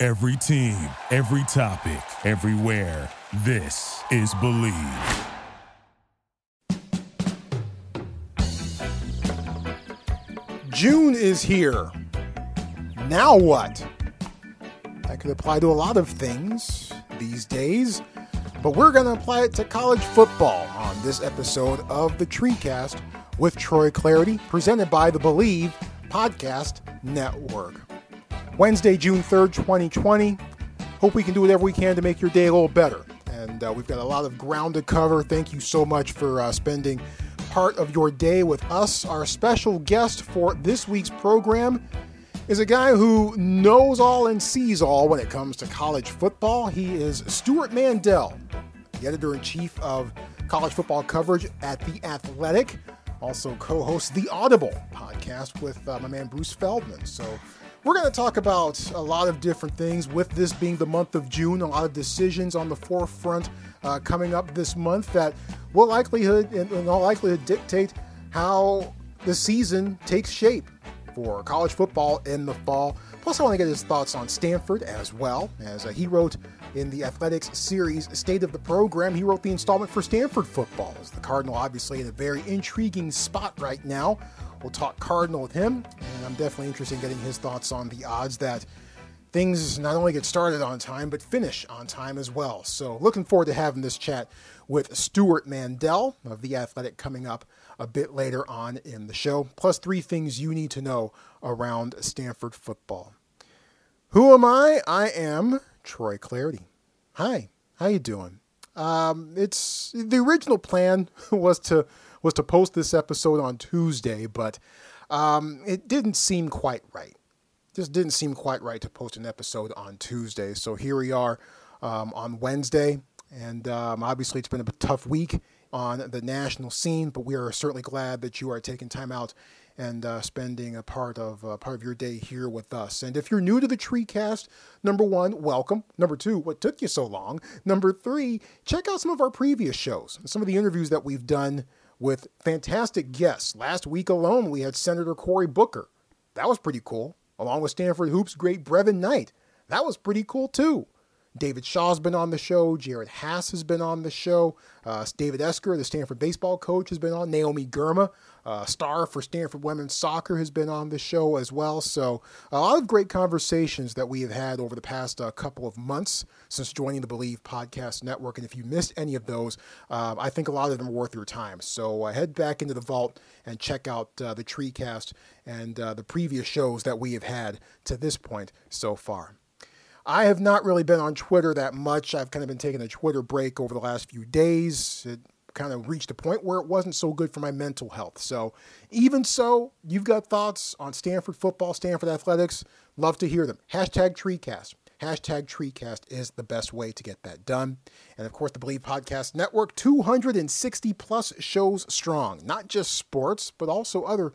Every team, every topic, everywhere. This is Bleav. June is here. Now what? That could apply to a lot of things these days, but we're going to apply it to college football on this episode of the Treecast with Troy Clardy, presented by the Bleav Podcast Network. Wednesday, June 3rd, 2020. Hope we can do whatever we can to make your day a little better. And uh, we've got a lot of ground to cover. Thank you so much for uh, spending part of your day with us. Our special guest for this week's program is a guy who knows all and sees all when it comes to college football. He is Stewart Mandel, the editor in chief of college football coverage at The Athletic, also co hosts the Audible podcast with uh, my man Bruce Feldman. So, we're going to talk about a lot of different things with this being the month of June, a lot of decisions on the forefront uh, coming up this month that will likelihood, in, in all likelihood, dictate how the season takes shape for college football in the fall. Plus, I want to get his thoughts on Stanford as well, as uh, he wrote in the Athletics series State of the Program. He wrote the installment for Stanford football. As the Cardinal, obviously, in a very intriguing spot right now. We'll talk Cardinal with him, and I'm definitely interested in getting his thoughts on the odds that things not only get started on time, but finish on time as well. So, looking forward to having this chat with Stewart Mandel of The Athletic coming up a bit later on in the show. Plus, three things you need to know around Stanford football. Who am I? I am Troy Clardy. Hi, how you doing? Um, it's the original plan was to was to post this episode on Tuesday, but um, it didn't seem quite right just didn't seem quite right to post an episode on Tuesday. So here we are um, on Wednesday, and um, obviously it's been a tough week on the national scene, but we are certainly glad that you are taking time out and uh, spending a part of uh, part of your day here with us. And if you're new to the TreeCast, number one, welcome. Number two, what took you so long? Number three, check out some of our previous shows, some of the interviews that we've done with fantastic guests. Last week alone, we had Senator Cory Booker. That was pretty cool along with Stanford Hoops great Brevin Knight. That was pretty cool too. David Shaw's been on the show. Jerod Haase has been on the show. Uh, David Esquer, the Stanford baseball coach, has been on. Naomi Girma, uh, star for Stanford women's soccer, has been on the show as well. So a lot of great conversations that we have had over the past uh, couple of months since joining the Bleav Podcast Network. And if you missed any of those, uh, I think a lot of them are worth your time. So uh, head back into the vault and check out uh, the Treecast and the previous shows that we have had to this point so far. I have not really been on Twitter that much. I've kind of been taking a Twitter break over the last few days. It kind of reached a point where it wasn't so good for my mental health. So, even so, you've got thoughts on Stanford football, Stanford athletics. Love to hear them. Hashtag Treecast. Hashtag Treecast is the best way to get that done. And of course, the Bleav Podcast Network, 260 plus shows strong. Not just sports, but also other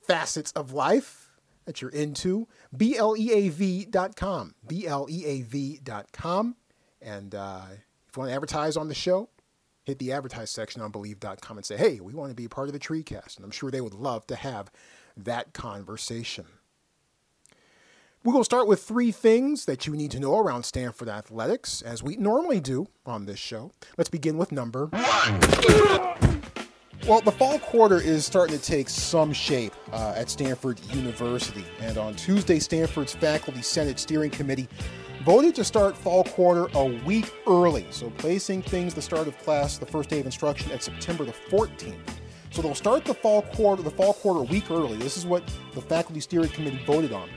facets of life that you're into, bleav.com, bleav.com. And uh, if you want to advertise on the show, hit the advertise section on bleav.com and say, hey, we want to be a part of the Treecast. And I'm sure they would love to have that conversation. We're going to start with three things that you need to know around Stanford athletics, as we normally do on this show. Let's begin with number one. Well, the fall quarter is starting to take some shape uh, at Stanford University. And on Tuesday, Stanford's Faculty Senate Steering Committee voted to start fall quarter a week early. So, placing things the start of class, the first day of instruction, at September the 14th. So they'll start the fall quarter, the fall quarter a week early. This is what the Faculty Steering Committee voted on.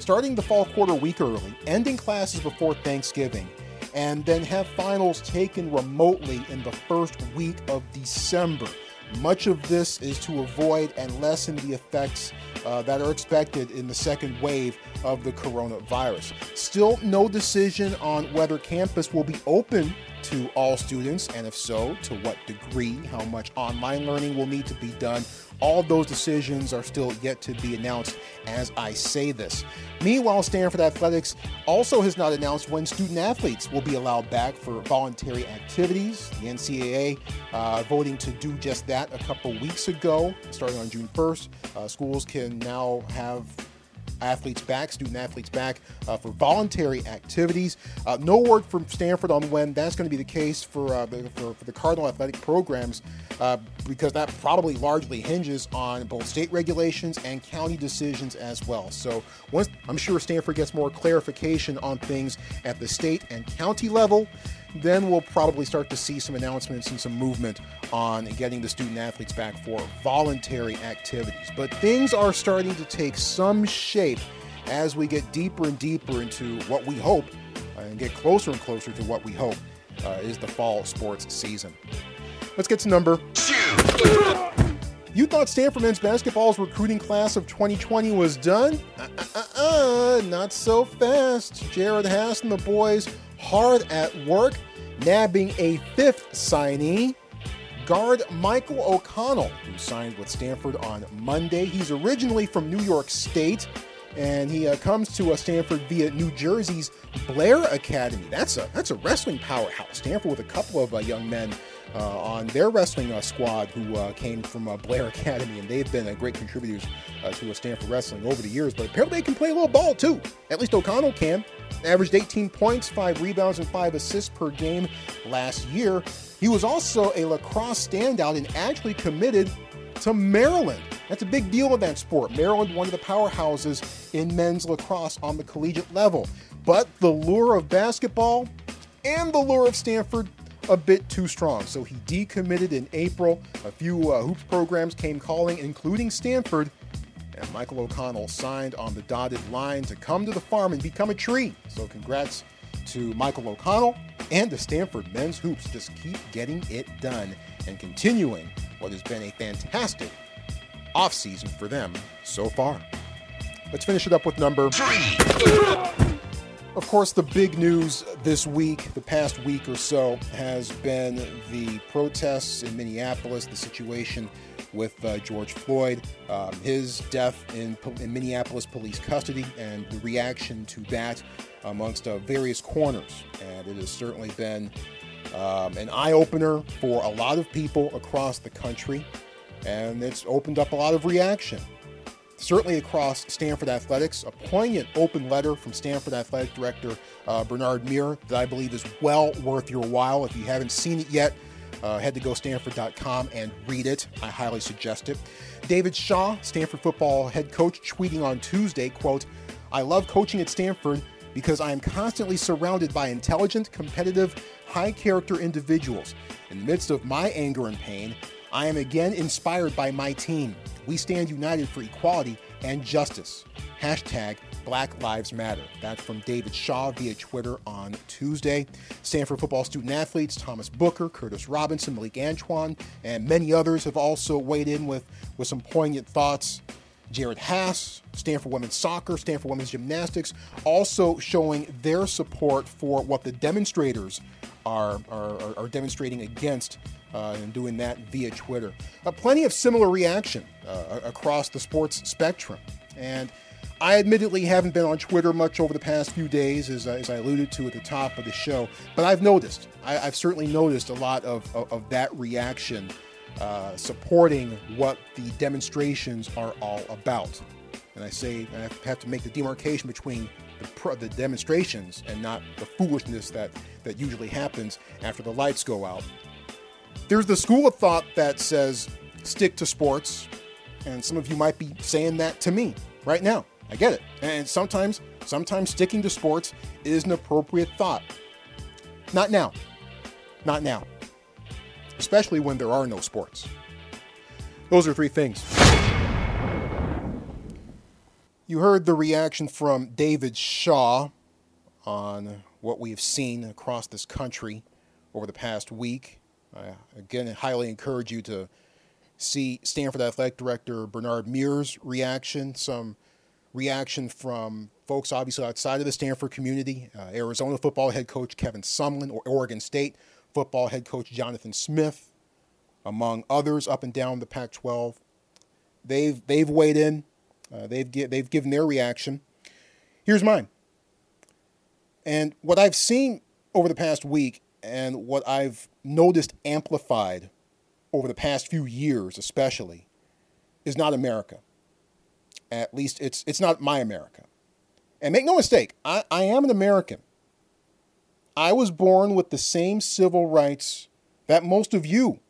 Starting the fall quarter a week early, ending classes before Thanksgiving, and then have finals taken remotely in the first week of December. Much of this is to avoid and lessen the effects uh, that are expected in the second wave of the coronavirus. Still, no decision on whether campus will be open to all students, and if so, to what degree, how much online learning will need to be done. All those decisions are still yet to be announced as I say this. Meanwhile, Stanford Athletics also has not announced when student athletes will be allowed back for voluntary activities. The NCAA uh, voting to do just that a couple weeks ago, starting on June 1st. Uh, schools can now have athletes back, student athletes back uh, for voluntary activities. Uh, no word from Stanford on when that's going to be the case for, uh, for, for, the Cardinal athletic programs uh, because that probably largely hinges on both state regulations and county decisions as well. So once I'm sure Stanford gets more clarification on things at the state and county level, then we'll probably start to see some announcements and some movement on getting the student athletes back for voluntary activities. But things are starting to take some shape as we get deeper and deeper into what we hope uh, and get closer and closer to what we hope uh, is the fall sports season. Let's get to number two. You thought Stanford men's basketball's recruiting class of 2020 was done? Uh, uh, uh, uh, not so fast. Jerod Haase and the boys hard at work, nabbing a fifth signee. Guard Michael O'Connell, who signed with Stanford on Monday. He's originally from New York State, and he uh, comes to uh, Stanford via New Jersey's Blair Academy. That's a that's a wrestling powerhouse. Stanford with a couple of uh, young men uh, on their wrestling uh, squad who uh, came from uh, Blair Academy, and they've been great contributors uh, to Stanford wrestling over the years. But apparently, they can play a little ball too. At least O'Connell can. Averaged 18 points, five rebounds, and five assists per game last year. He was also a lacrosse standout and actually committed to Maryland. That's a big deal in that sport. Maryland, one of the powerhouses in men's lacrosse on the collegiate level. But the lure of basketball and the lure of Stanford a bit too strong. So he decommitted in April. A few uh, hoops programs came calling, including Stanford. And Michael O'Connell signed on the dotted line to come to the farm and become a tree. So congrats to Michael O'Connell and the Stanford men's hoops. Just keep getting it done and continuing what has been a fantastic offseason for them so far. Let's finish it up with number three. Of course, the big news this week, the past week or so, has been the protests in Minneapolis, the situation with uh, George Floyd, um, his death in, in, Minneapolis police custody, and the reaction to that amongst uh, various corners. And it has certainly been um, an eye opener for a lot of people across the country, and it's opened up a lot of reaction certainly across Stanford Athletics. A poignant open letter from Stanford Athletic Director uh, Bernard Muir that I believe is well worth your while. If you haven't seen it yet, uh, head to gostanford.com and read it. I highly suggest it. David Shaw, Stanford football head coach, tweeting on Tuesday, quote, I love coaching at Stanford because I am constantly surrounded by intelligent, competitive, high character individuals. In the midst of my anger and pain, I am again inspired by my team. We stand united for equality and justice. Hashtag Black Lives Matter. That's from David Shaw via Twitter on Tuesday. Stanford football student athletes Thomas Booker, Curtis Robinson, Malik Antoine, and many others have also weighed in with, with some poignant thoughts. Jerod Haase, Stanford women's soccer, Stanford women's gymnastics, also showing their support for what the demonstrators are, are, are demonstrating against uh, and doing that via Twitter. Uh, plenty of similar reaction uh, across the sports spectrum. And I admittedly haven't been on Twitter much over the past few days, as, as I alluded to at the top of the show, but I've noticed, I, have certainly noticed a lot of, of, of that reaction uh, supporting what the demonstrations are all about. And I say, I have to make the demarcation between the, the demonstrations and not the foolishness that, that usually happens after the lights go out there's the school of thought that says stick to sports, and some of you might be saying that to me right now. I get it. And sometimes, sometimes sticking to sports is an appropriate thought. Not now. Not now. Especially when there are no sports. Those are three things. You heard the reaction from David Shaw on what we have seen across this country over the past week I again highly encourage you to see Stanford Athletic Director Bernard Muir's reaction, some reaction from folks obviously outside of the Stanford community, uh, Arizona football head coach Kevin Sumlin, or Oregon State football head coach Jonathan Smith, among others up and down the Pac-12. They've they've weighed in, uh, they've they've given their reaction. Here's mine. And what I've seen over the past week, and what I've noticed amplified over the past few years, especially, is not America. At least it's it's not my America. And make no mistake, I, I am an American. I was born with the same civil rights that most of you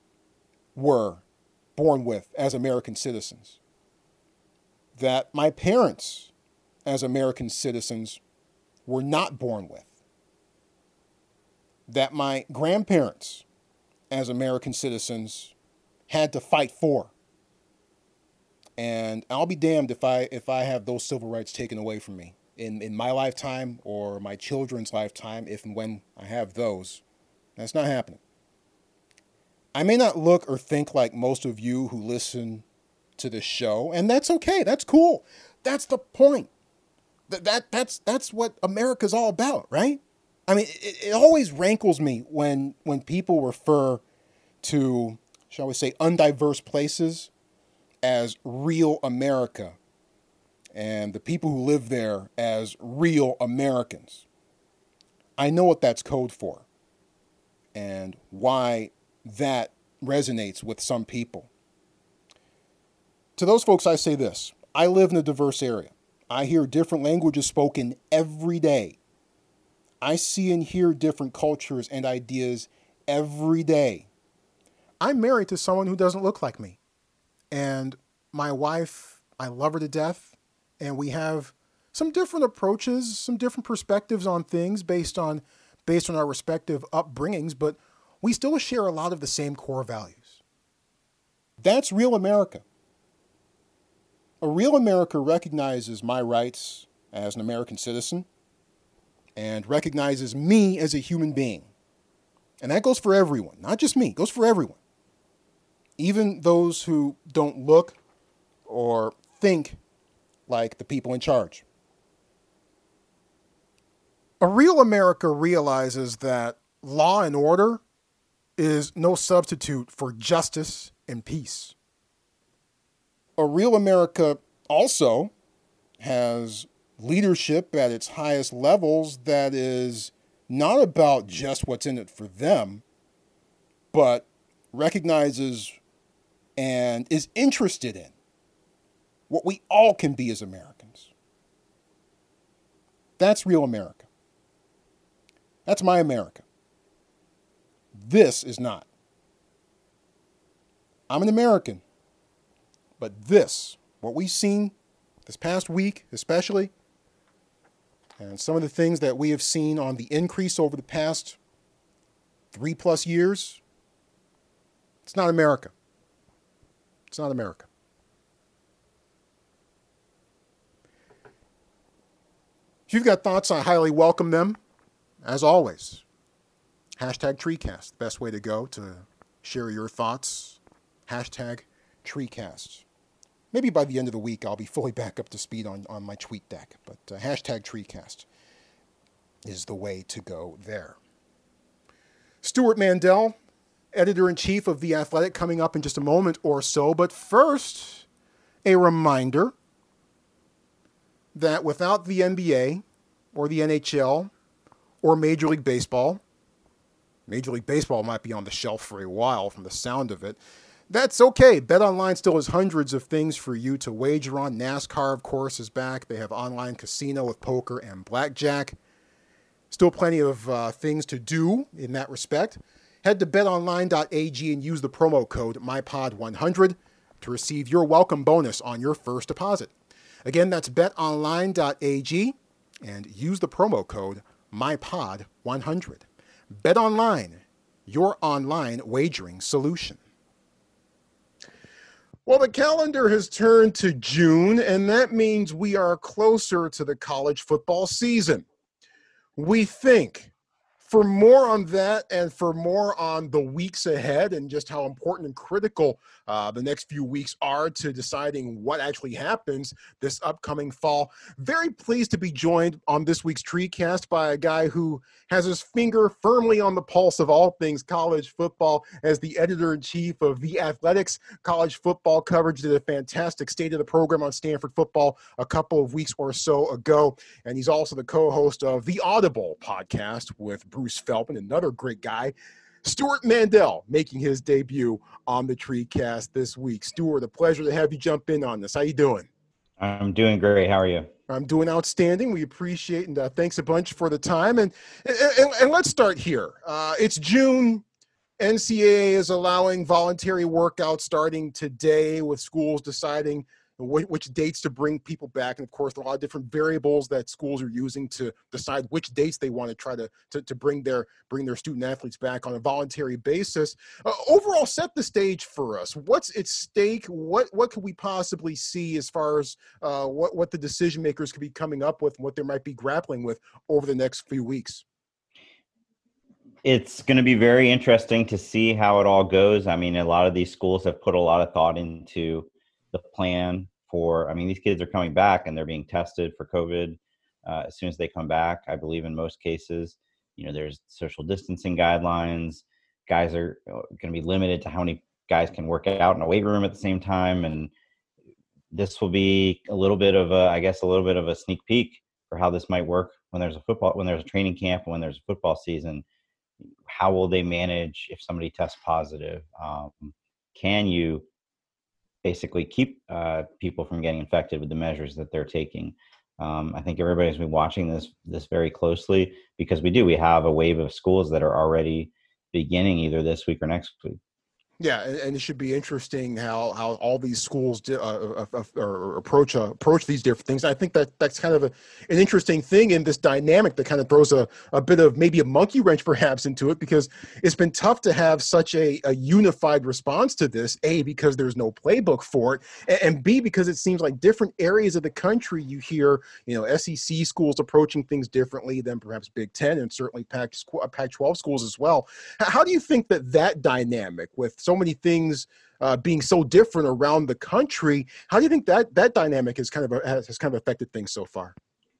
were born with as American citizens. That my parents, as American citizens, were not born with. That my grandparents, as American citizens, had to fight for. And I'll be damned if I if I have those civil rights taken away from me in, in my lifetime or my children's lifetime, if and when I have those. That's not happening. I may not look or think like most of you who listen to this show, and that's okay. That's cool. That's the point. That, that that's that's what America's all about, right? I mean, it, it always rankles me when when people refer to, shall we say, undiverse places as real America and the people who live there as real Americans. I know what that's code for and why that resonates with some people. To those folks, I say this I live in a diverse area. I hear different languages spoken every day. I see and hear different cultures and ideas every day. I'm married to someone who doesn't look like me. And my wife, I love her to death and we have some different approaches, some different perspectives on things based on based on our respective upbringings, but we still share a lot of the same core values. That's real America. A real America recognizes my rights as an American citizen and recognizes me as a human being. And that goes for everyone, not just me, goes for everyone. Even those who don't look or think like the people in charge. A real America realizes that law and order is no substitute for justice and peace. A real America also has leadership at its highest levels that is not about just what's in it for them, but recognizes and is interested in what we all can be as Americans. That's real America. That's my America. This is not. I'm an American, but this, what we've seen this past week, especially, and some of the things that we have seen on the increase over the past three plus years, it's not America. It's not America. If you've got thoughts, I highly welcome them. As always, hashtag TreeCast, the best way to go to share your thoughts. Hashtag TreeCast. Maybe by the end of the week, I'll be fully back up to speed on, on my tweet deck, but uh, hashtag TreeCast is the way to go there. Stewart Mandel, editor in chief of The Athletic, coming up in just a moment or so. But first, a reminder that without the NBA or the NHL or Major League Baseball, Major League Baseball might be on the shelf for a while from the sound of it. That's okay. BetOnline still has hundreds of things for you to wager on. NASCAR, of course, is back. They have online casino with poker and blackjack. Still plenty of uh, things to do in that respect. Head to betonline.ag and use the promo code MyPod100 to receive your welcome bonus on your first deposit. Again, that's betonline.ag and use the promo code MyPod100. BetOnline, your online wagering solution. Well, the calendar has turned to June, and that means we are closer to the college football season. We think for more on that and for more on the weeks ahead and just how important and critical uh, the next few weeks are to deciding what actually happens this upcoming fall, very pleased to be joined on this week's TreeCast by a guy who has his finger firmly on the pulse of all things college football as the editor in chief of The Athletics. College football coverage did a fantastic state of the program on Stanford football a couple of weeks or so ago. And he's also the co host of The Audible podcast with Bruce Feldman, another great guy. Stewart Mandel making his debut on the TreeCast this week. Stewart, a pleasure to have you jump in on this. How you doing? I'm doing great. How are you? I'm doing outstanding. We appreciate and uh, thanks a bunch for the time. And and, and let's start here. Uh, it's June. NCAA is allowing voluntary workouts starting today, with schools deciding which dates to bring people back. And of course, there are a lot of different variables that schools are using to decide which dates they want to try to, to, to bring their bring their student athletes back on a voluntary basis. Uh, overall, set the stage for us. What's at stake? What what could we possibly see as far as uh, what what the decision makers could be coming up with, and what they might be grappling with over the next few weeks? It's going to be very interesting to see how it all goes. I mean, a lot of these schools have put a lot of thought into the plan for i mean these kids are coming back and they're being tested for covid uh, as soon as they come back. I believe in most cases you know there's social distancing guidelines. Guys are uh, going to be limited to how many guys can work out in a weight room at the same time and this will be a little bit of a i guess a little bit of a sneak peek for how this might work when there's a football when there's a training camp when there's a football season. How will they manage if somebody tests positive? Um, can you basically keep uh, people from getting infected with the measures that they're taking. Um, I think everybody's been watching this this very closely because we do. We have a wave of schools that are already beginning either this week or next week. Yeah, and, it should be interesting how how all these schools do, uh, uh, uh, uh, approach uh, approach these different things. I think that that's kind of a, an interesting thing in this dynamic that kind of throws a, a bit of maybe a monkey wrench perhaps into it because it's been tough to have such a, a unified response to this. A because there's no playbook for it, and, and B because it seems like different areas of the country you hear you know SEC schools approaching things differently than perhaps Big Ten and certainly Pac Pac 12 schools as well. How do you think that that dynamic with so many things uh, being so different around the country. How do you think that that dynamic has kind of has, has kind of affected things so far?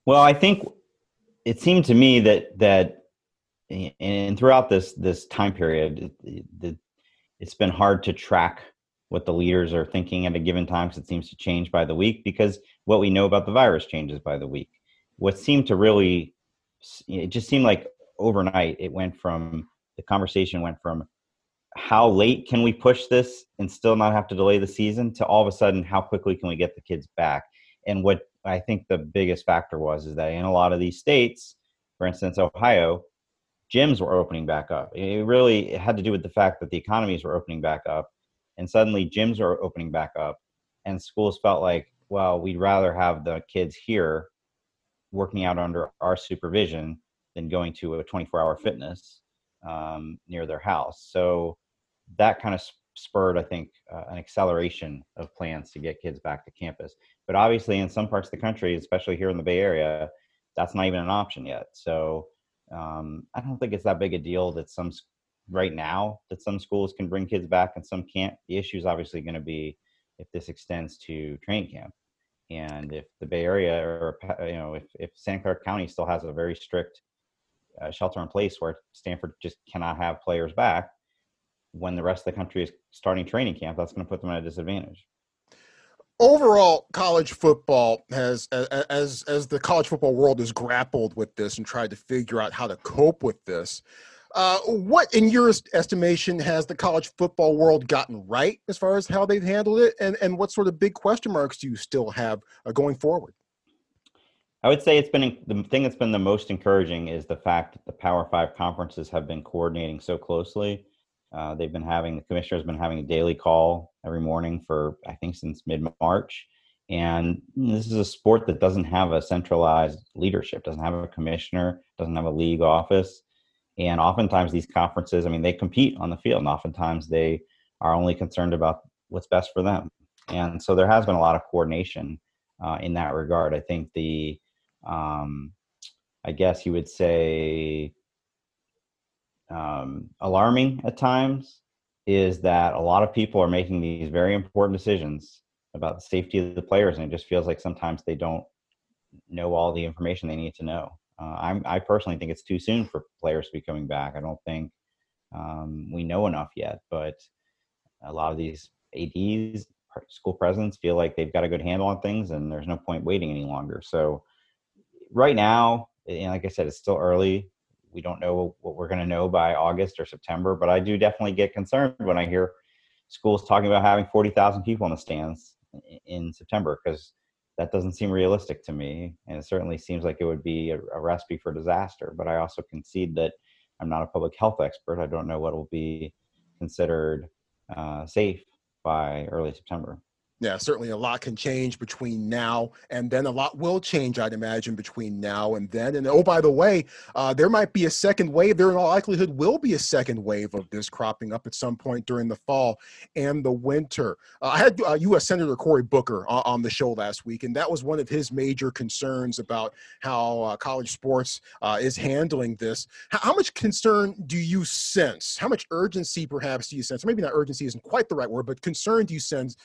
Well, I think it seemed to me that that and throughout this this time period, it, it, it's been hard to track what the leaders are thinking at a given time because it seems to change by the week because what we know about the virus changes by the week. What seemed to really, it just seemed like overnight it went from the conversation went from how late can we push this and still not have to delay the season to all of a sudden how quickly can we get the kids back and what i think the biggest factor was is that in a lot of these states for instance ohio gyms were opening back up it really it had to do with the fact that the economies were opening back up and suddenly gyms are opening back up and schools felt like well we'd rather have the kids here working out under our supervision than going to a 24 hour fitness um, near their house. So that kind of spurred, I think, uh, an acceleration of plans to get kids back to campus. But obviously, in some parts of the country, especially here in the Bay Area, that's not even an option yet. So um, I don't think it's that big a deal that some right now that some schools can bring kids back and some can't. The issue is obviously going to be if this extends to training camp. And if the Bay Area or you know if, if Santa Clara County still has a very strict uh, shelter in place where Stanford just cannot have players back when the rest of the country is starting training camp, that's going to put them at a disadvantage. Overall, college football has, as as the college football world has grappled with this and tried to figure out how to cope with this. Uh, what, in your estimation, has the college football world gotten right as far as how they've handled it, and and what sort of big question marks do you still have uh, going forward? I would say it's been the thing that's been the most encouraging is the fact that the Power Five conferences have been coordinating so closely. Uh, they've been having the commissioner has been having a daily call every morning for I think since mid March, and this is a sport that doesn't have a centralized leadership, doesn't have a commissioner, doesn't have a league office, and oftentimes these conferences, I mean, they compete on the field, and oftentimes they are only concerned about what's best for them, and so there has been a lot of coordination uh, in that regard. I think the um, I guess you would say um, alarming at times is that a lot of people are making these very important decisions about the safety of the players, and it just feels like sometimes they don't know all the information they need to know. Uh, I'm, I personally think it's too soon for players to be coming back. I don't think um, we know enough yet, but a lot of these ads, school presidents, feel like they've got a good handle on things, and there's no point waiting any longer. So, right now, and like I said, it's still early. We don't know what we're going to know by August or September, but I do definitely get concerned when I hear schools talking about having 40,000 people in the stands in September because that doesn't seem realistic to me. And it certainly seems like it would be a, a recipe for disaster. But I also concede that I'm not a public health expert. I don't know what will be considered uh, safe by early September yeah, certainly a lot can change between now and then. A lot will change, I'd imagine, between now and then. And oh, by the way, uh, there might be a second wave. There, in all likelihood, will be a second wave of this cropping up at some point during the fall and the winter. Uh, I had uh, U.S. Senator Cory Booker on, on, the show last week, and that was one of his major concerns about how uh, college sports uh, is handling this. How, how much concern do you sense? How much urgency, perhaps, do you sense? Maybe not urgency isn't quite the right word, but concern do you sense?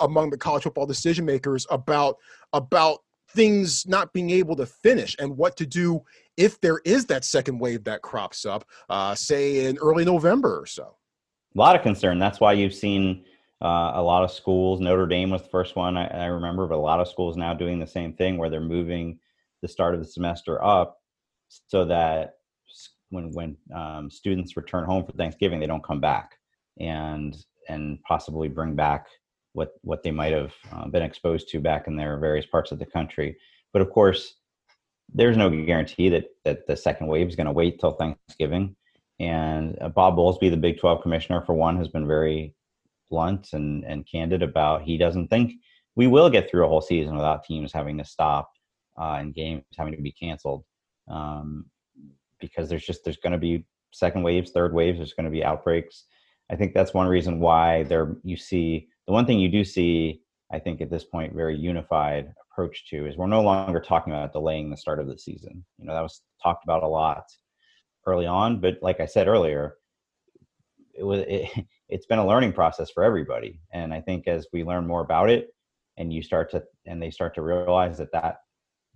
Among the college football decision makers about about things not being able to finish and what to do if there is that second wave that crops up, uh, say in early November or so. A lot of concern. That's why you've seen uh, a lot of schools. Notre Dame was the first one I, I, remember, but a lot of schools now doing the same thing where they're moving the start of the semester up so that when when um, students return home for Thanksgiving, they don't come back and and possibly bring back what what they might have uh, been exposed to back in their various parts of the country. But of course, there's no guarantee that that the second wave is going to wait till Thanksgiving. And uh, Bob Bowlesby, the Big 12 commissioner, for one, has been very blunt and and candid about he doesn't think we will get through a whole season without teams having to stop uh, and games having to be canceled um, because there's just there's going to be second waves, third waves. There's going to be outbreaks. I think that's one reason why there you see the one thing you do see, I think, at this point, very unified approach to is we're no longer talking about delaying the start of the season. You know, that was talked about a lot early on, but like I said earlier, it was it, it's been a learning process for everybody, and I think as we learn more about it, and you start to and they start to realize that that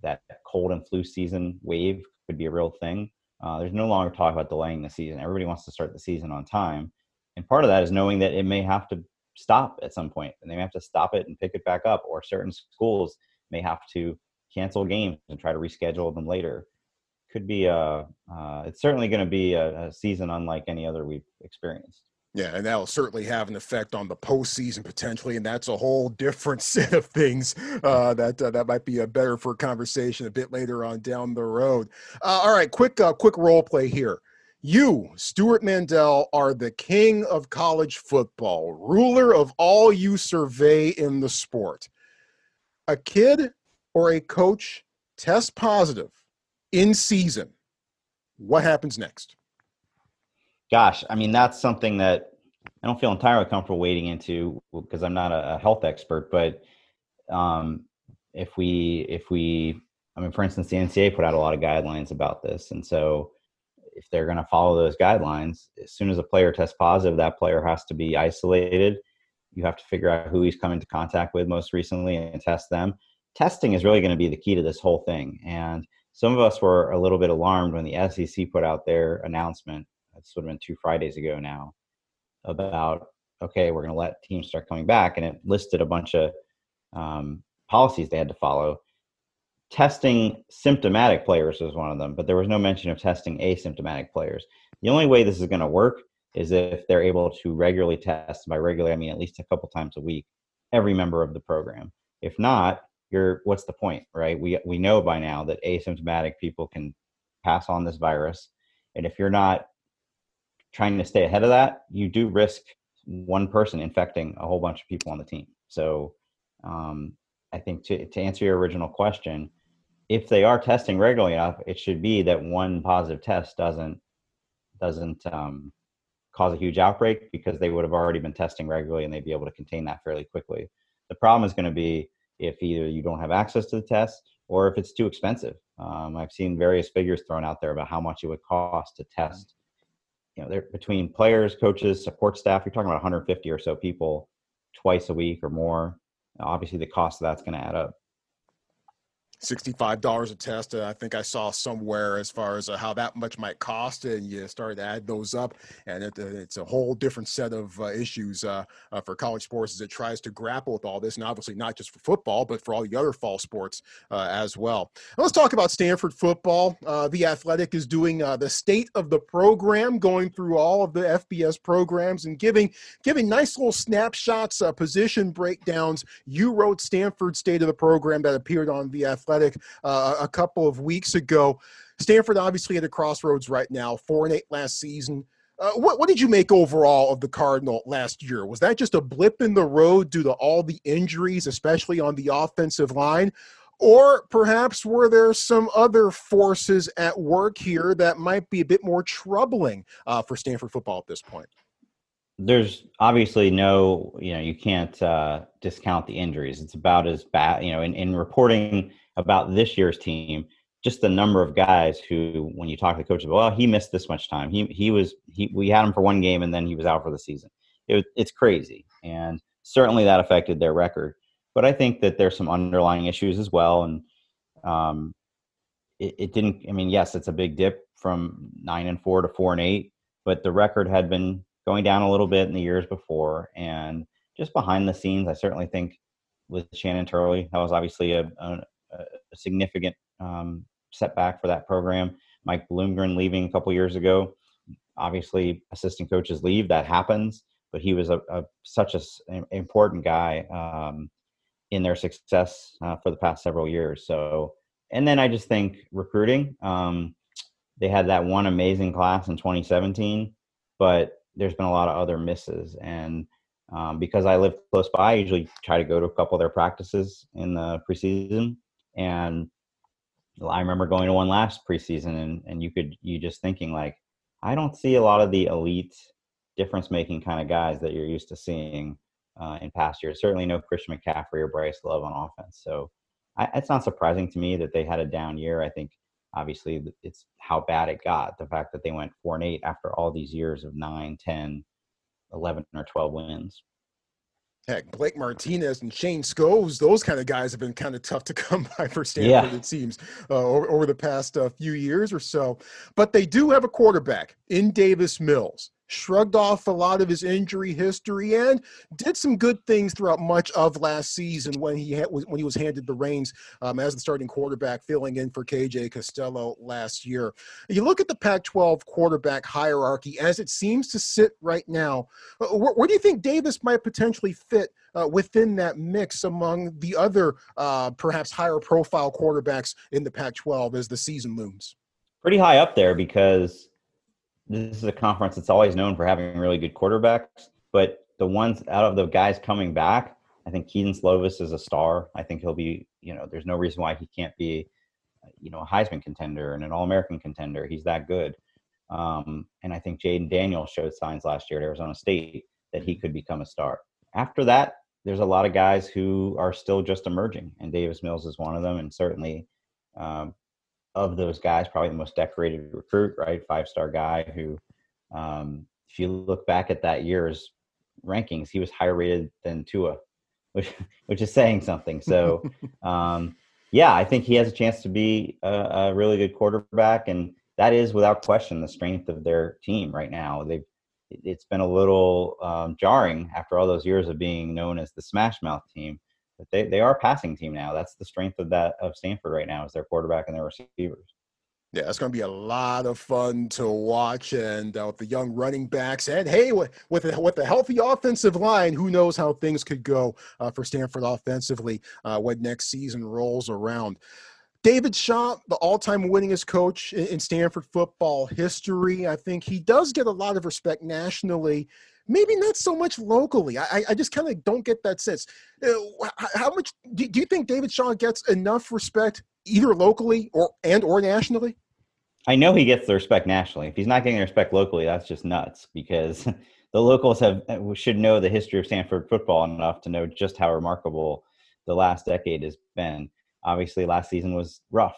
that cold and flu season wave could be a real thing. Uh, there's no longer talk about delaying the season. Everybody wants to start the season on time, and part of that is knowing that it may have to stop at some point and they may have to stop it and pick it back up or certain schools may have to cancel games and try to reschedule them later could be a uh, it's certainly going to be a, a, season unlike any other we've experienced yeah, and that'll certainly have an effect on the postseason potentially, and that's a whole different set of things uh, that uh, that might be a better for conversation a bit later on down the road. Uh, all right, quick uh, quick role play here. You, Stewart Mandel, are the king of college football, ruler of all you survey in the sport. A kid or a coach test positive in season. What happens next? Gosh, I mean, that's something that I don't feel entirely comfortable wading into because I'm not a, health expert. But um, if we, if we, I mean, for instance, the NCAA put out a lot of guidelines about this, and so if they're going to follow those guidelines, as soon as a player tests positive, that player has to be isolated. You have to figure out who he's come into contact with most recently and test them. Testing is really going to be the key to this whole thing. And some of us were a little bit alarmed when the SEC put out their announcement. It's would have been two Fridays ago now about okay, we're going to let teams start coming back, and it listed a bunch of um, policies they had to follow testing symptomatic players was one of them, but there was no mention of testing asymptomatic players. The only way this is going to work is if they're able to regularly test. By regularly, I mean at least a couple times a week, every member of the program. If not, you're what's the point, right? We we know by now that asymptomatic people can pass on this virus, and if you're not trying to stay ahead of that, you do risk one person infecting a whole bunch of people on the team. So, um, I think to to answer your original question, if they are testing regularly enough, it should be that one positive test doesn't doesn't um, cause a huge outbreak because they would have already been testing regularly and they'd be able to contain that fairly quickly. The problem is going to be if either you don't have access to the test or if it's too expensive. Um, I've seen various figures thrown out there about how much it would cost to test you know, they're between players, coaches, support staff. You're talking about 150 or so people twice a week or more. Obviously, the cost of that's going to add up. $65 a test. Uh, I think I saw somewhere as far as uh, how that much might cost, and you start to add those up, and it, uh, it's a whole different set of uh, issues uh, uh, for college sports as it tries to grapple with all this, and obviously not just for football, but for all the other fall sports as well. Now let's talk about Stanford football. the Athletic is doing the state of the program, going through all of the FBS programs and giving giving nice little snapshots, position breakdowns. You wrote Stanford state of the program that appeared on the Athletic Athletic uh, a couple of weeks ago. Stanford obviously at a crossroads right now, four and eight last season. Uh, what, what did you make overall of the Cardinal last year? Was that just a blip in the road due to all the injuries, especially on the offensive line? Or perhaps were there some other forces at work here that might be a bit more troubling uh, for Stanford football at this point? There's obviously no, you know, you can't uh, discount the injuries. It's about as bad, you know, in, in reporting about this year's team, just the number of guys who, when you talk to the coaches, well, he missed this much time. He he was he we had him for one game and then he was out for the season. It, it's crazy, and certainly that affected their record. But I think that there's some underlying issues as well, and um, it, it didn't. I mean, yes, it's a big dip from nine and four to four and eight, but the record had been going down a little bit in the years before, and just behind the scenes, I certainly think with Shannon Turley, that was obviously a, a, a significant um, setback for that program. Mike Bloomgren leaving a couple years ago. Obviously, assistant coaches leave. That happens, but he was a, a such an important guy um, in their success uh, for the past several years. So, and then I just think recruiting. Um, they had that one amazing class in 2017, but there's been a lot of other misses, and um, because I live close by, I usually try to go to a couple of their practices in the preseason. And I remember going to one last preseason, and, and you could you just thinking like, I don't see a lot of the elite difference making kind of guys that you're used to seeing uh, in past years. Certainly no Christian McCaffrey or Bryce Love on offense. So I, it's not surprising to me that they had a down year. I think obviously it's how bad it got. The fact that they went four and eight after all these years of nine, 10, 11 or 12 wins. Heck, Blake Martinez and Shane Skovs, those kind of guys have been kind of tough to come by for Stanford, yeah. it seems, uh, over, over, the past uh, few years or so. But they do have a quarterback in Davis Mills shrugged off a lot of his injury history and did some good things throughout much of last season when he had, when he was handed the reins um, as the starting quarterback, filling in for KJ Costello last year. You look at the Pac-12 quarterback hierarchy as it seems to sit right now. Uh, where, where, do you think Davis might potentially fit uh, within that mix among the other uh, perhaps higher profile quarterbacks in the Pac-12 as the season looms? Pretty high up there because this is a conference that's always known for having really good quarterbacks, but the ones out of the guys coming back, I think Kedon Slovis is a star. I think he'll be, you know, there's no reason why he can't be, you know, a Heisman contender and an All American contender. He's that good. Um, and I think Jayden Daniels showed signs last year at Arizona State that he could become a star. After that, there's a lot of guys who are still just emerging, and Davis Mills is one of them, and certainly um, of those guys, probably the most decorated recruit, right? Five star guy who, um, if you look back at that year's rankings, he was higher rated than Tua, which which is saying something. So, um, yeah, I think he has a chance to be a, a, really good quarterback, and that is without question the strength of their team right now. They've it's been a little um, jarring after all those years of being known as the Smash Mouth team they, they are a passing team now. That's the strength of that of Stanford right now is their quarterback and their receivers. Yeah, it's going to be a lot of fun to watch, and uh, with the young running backs, and hey, with with a, with a healthy offensive line, who knows how things could go uh, for Stanford offensively uh, when next season rolls around. David Shaw, the all-time winningest coach in, in Stanford football history, I think he does get a lot of respect nationally maybe not so much locally. I, I just kind of don't get that sense. Uh, how much do, do you think David Shaw gets enough respect either locally or and or nationally? I know he gets the respect nationally. If he's not getting the respect locally, that's just nuts because the locals have uh, should know the history of Stanford football enough to know just how remarkable the last decade has been. Obviously, last season was rough.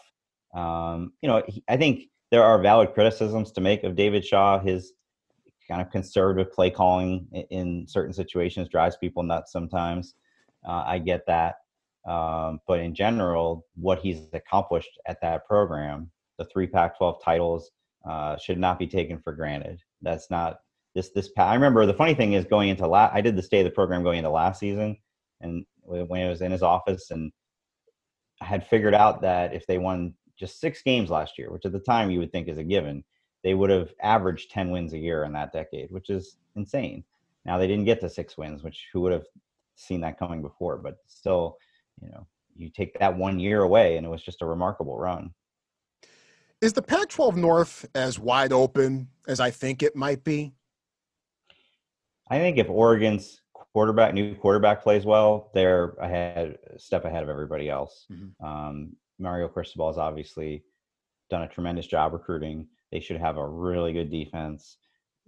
Um, you know, he, I think there are valid criticisms to make of David Shaw. His kind of conservative play calling in, certain situations drives people nuts sometimes. Uh, I get that. Um, but in general, what he's accomplished at that program, the three Pac 12 titles, uh, should not be taken for granted. That's not this, this, I remember the funny thing is going into last, I did the state of the program going into last season and when it was in his office and I had figured out that if they won just six games last year, which at the time you would think is a given, they would have averaged 10 wins a year in that decade, which is insane. Now they didn't get to six wins, which who would have seen that coming before, but still, you know, you take that one year away and it was just a remarkable run. Is the Pac 12 North as wide open as I think it might be? I think if Oregon's quarterback, new quarterback plays well, they're ahead, a step ahead of everybody else. Mm-hmm. Um, Mario Cristobal has obviously done a tremendous job recruiting. They should have a really good defense.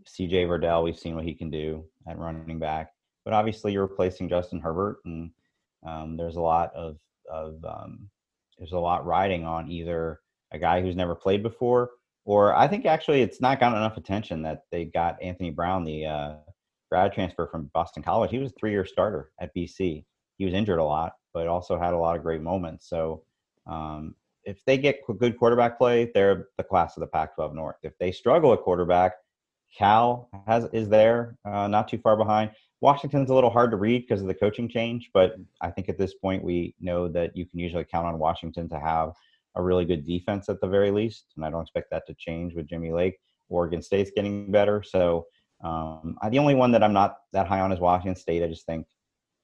CJ Verdell, we've seen what he can do at running back, but obviously you're replacing Justin Herbert, and um, there's a lot of of um, there's a lot riding on either a guy who's never played before, or I think actually it's not gotten enough attention that they got Anthony Brown, the uh, grad transfer from Boston College. He was a three year starter at BC. He was injured a lot, but also had a lot of great moments. So um, if they get good quarterback play, they're the class of the Pac-12 North. If they struggle at quarterback, Cal has is there, uh, not too far behind. Washington's a little hard to read because of the coaching change, but I think at this point we know that you can usually count on Washington to have a really good defense at the very least, and I don't expect that to change with Jimmy Lake. Oregon State's getting better, so um, the only one that I'm not that high on is Washington State. I just think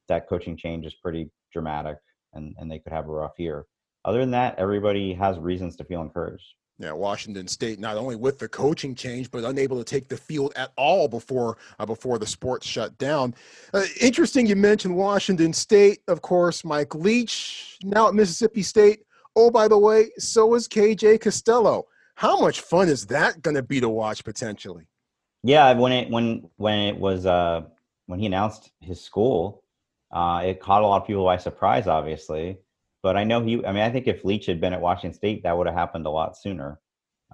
that coaching change is pretty dramatic, and and they could have a rough year. Other than that, everybody has reasons to feel encouraged. Yeah, Washington State not only with the coaching change, but unable to take the field at all before uh, before the sports shut down. Uh, interesting, you mentioned Washington State, of course. Mike Leach now at Mississippi State. Oh, by the way, so is KJ Costello. How much fun is that going to be to watch potentially? Yeah, when it when when it was uh, when he announced his school, uh, it caught a lot of people by surprise, obviously. But I know he. I mean, I think if Leach had been at Washington State, that would have happened a lot sooner.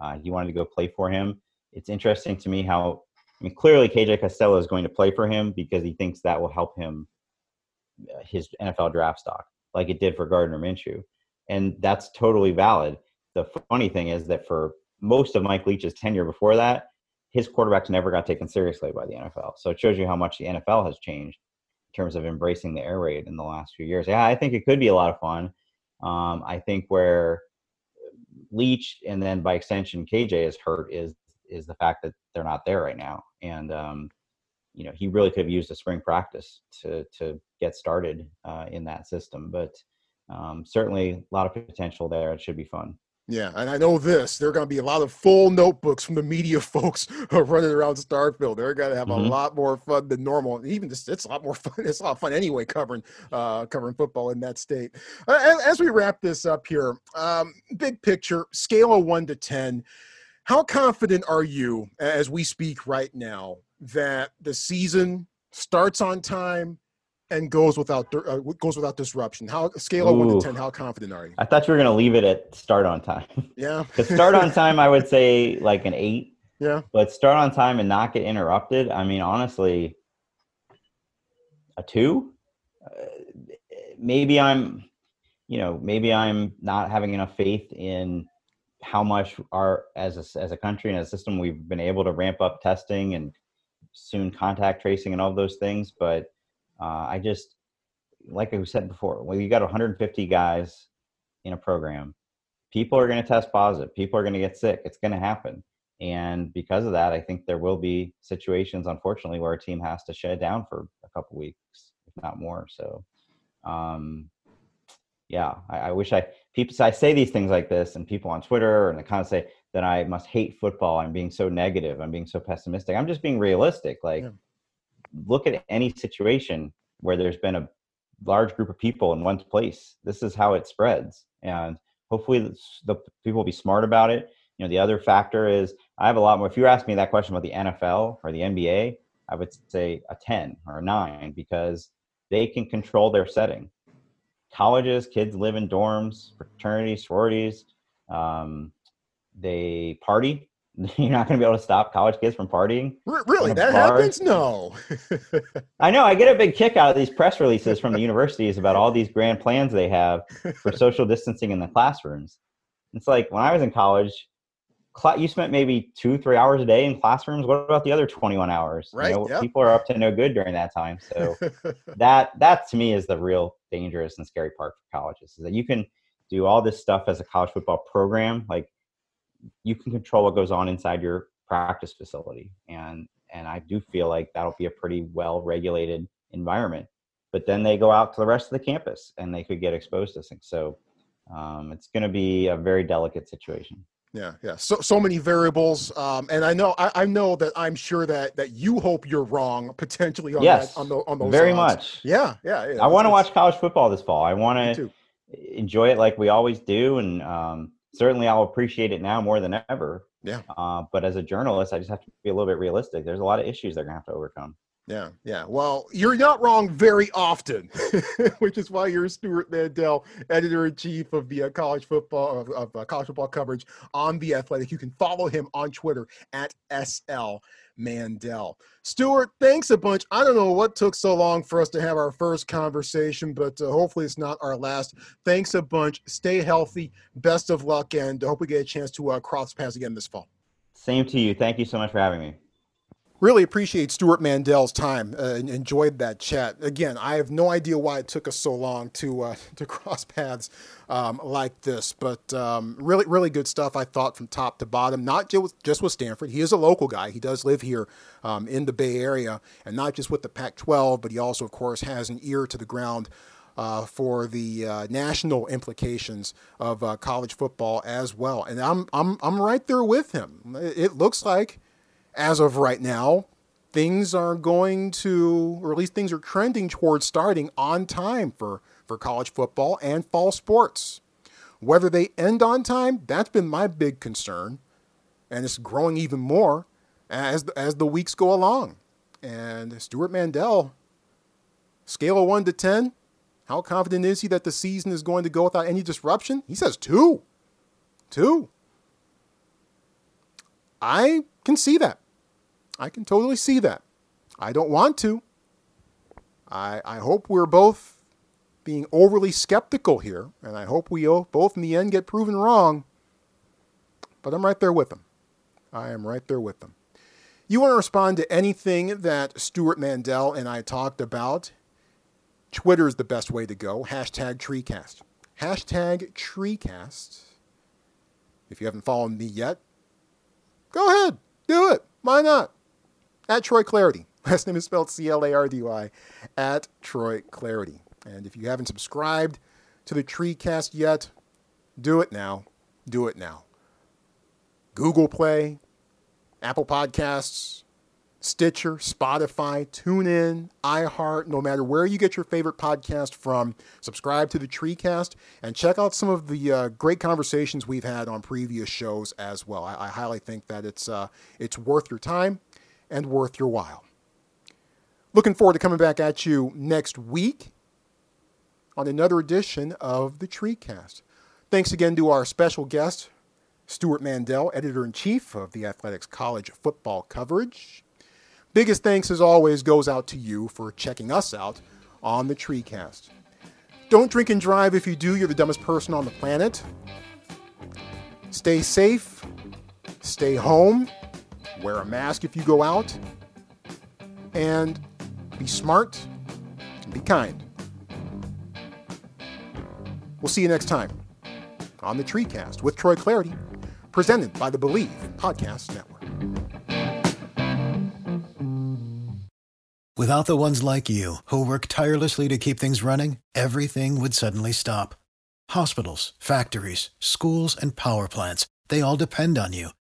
Uh, he wanted to go play for him. It's interesting to me how. I mean, clearly KJ Costello is going to play for him because he thinks that will help him uh, his NFL draft stock, like it did for Gardner Minshew, and that's totally valid. The funny thing is that for most of Mike Leach's tenure before that, his quarterbacks never got taken seriously by the NFL. So it shows you how much the NFL has changed in terms of embracing the air raid in the last few years. Yeah, I think it could be a lot of fun. Um, I think where Leach and then by extension KJ is hurt is is the fact that they're not there right now, and um, you know he really could have used a spring practice to to get started uh, in that system. But um, certainly a lot of potential there. It should be fun. Yeah, and I know this. There are going to be a lot of full notebooks from the media folks running around Starkville. They're going to have mm-hmm. a lot more fun than normal. Even just it's a lot more fun. It's a lot of fun anyway covering uh, covering football in that state. Uh, as we wrap this up here, um, big picture, scale of one to ten. How confident are you, as we speak right now, that the season starts on time and goes without uh, goes without disruption. How scale of one to ten? How confident are you? I thought you were going to leave it at start on time. Yeah, the start on time, I would say like an eight. Yeah, but start on time and not get interrupted. I mean, honestly, a two. Uh, maybe I'm, you know, maybe I'm not having enough faith in how much our as a, as a country and a system we've been able to ramp up testing and soon contact tracing and all those things, but uh, I just, like I said before, when you got 150 guys in a program, people are going to test positive. People are going to get sick. It's going to happen. And because of that, I think there will be situations, unfortunately, where a team has to shut down for a couple weeks, if not more. So, um, yeah, I, I, wish I people. I say these things like this, and people on Twitter and they kind of say that I must hate football. I'm being so negative. I'm being so pessimistic. I'm just being realistic. Like, yeah look at any situation where there's been a large group of people in one place. This is how it spreads, and hopefully the people will be smart about it. You know, the other factor is I have a lot more. If you ask me that question about the NFL or the NBA, I would say a ten or a nine because they can control their setting. Colleges, kids live in dorms, fraternities, sororities. Um, they party you're not going to be able to stop college kids from partying. R- really, that happens? No. I know. I get a big kick out of these press releases from the universities about all these grand plans they have for social distancing in the classrooms. It's like when I was in college, cla- you spent maybe two, three hours a day in classrooms. What about the other 21 hours? You Right, know, yep. People are up to no good during that time. So that that to me is the real dangerous and scary part for colleges is that you can do all this stuff as a college football program like you can control what goes on inside your practice facility and and i do feel like that'll be a pretty well regulated environment but then they go out to the rest of the campus and they could get exposed to things so um, it's going to be a very delicate situation Yeah, yeah. So so many variables, um, and I know I, I know that I'm sure that that you hope you're wrong potentially on yes that on, the, on those very odds. much Yeah, yeah. yeah. i want to watch college football this fall i want to enjoy it like we always do and um, certainly i'll appreciate it now more than ever Yeah. uh, but as a journalist i just have to be a little bit realistic there's a lot of issues they're going to have to overcome Yeah, yeah. Well, you're not wrong very often, which is why you're Stewart Mandel, editor in chief of the uh, college football of, of uh, college football coverage on the Athletic. You can follow him on Twitter at sl Mandel. Stewart, thanks a bunch. I don't know what took so long for us to have our first conversation, but uh, hopefully it's not our last. Thanks a bunch. Stay healthy. Best of luck, and hope we get a chance to uh, cross paths again this fall. same to you thank you so much for having me Really appreciate Stewart Mandel's time uh, and enjoyed that chat. Again, I have no idea why it took us so long to uh, to cross paths um, like this, but um, really, really good stuff. I thought from top to bottom, not just just with Stanford. He is a local guy. He does live here um, in the Bay Area, and not just with the Pac-12, but he also, of course, has an ear to the ground uh, for the uh, national implications of uh, college football as well. And I'm I'm I'm right there with him. It looks like as of right now, things are going to, or at least things are trending towards starting on time for, for college football and fall sports. Whether they end on time, that's been my big concern. And it's growing even more as, as the weeks go along. And Stewart Mandel, scale of 1 to 10, how confident is he that the season is going to go without any disruption? He says 2. 2. I can see that. I can totally see that. I don't want to. I, I hope we're both being overly skeptical here, and I hope we both in the end get proven wrong. But I'm right there with them. I am right there with them. You want to respond to anything that Stewart Mandel and I talked about? Twitter is the best way to go. Hashtag TreeCast. Hashtag TreeCast. If you haven't followed me yet, go ahead. Do it. Why not? At Troy Clardy. Last name is spelled C L A R D Y. At Troy Clardy. And if you haven't subscribed to the TreeCast yet, do it now. Do it now. Google Play, Apple Podcasts, Stitcher, Spotify, TuneIn, iHeart, no matter where you get your favorite podcast from, subscribe to the TreeCast and check out some of the uh, great conversations we've had on previous shows as well. I, I highly think that it's uh, it's worth your time and worth your while. Looking forward to coming back at you next week on another edition of the TreeCast. Thanks again to our special guest, Stewart Mandel, editor in chief of the Athletics College football coverage. Biggest thanks, as always, goes out to you for checking us out on the TreeCast. Don't drink and drive. If you do, you're the dumbest person on the planet. Stay safe. Stay home. Wear a mask if you go out. And be smart and be kind. We'll see you next time on the TreeCast with Troy Clardy, presented by the Bleav Podcast Network. Without the ones like you, who work tirelessly to keep things running, everything would suddenly stop. Hospitals, factories, schools, and power plants, they all depend on you.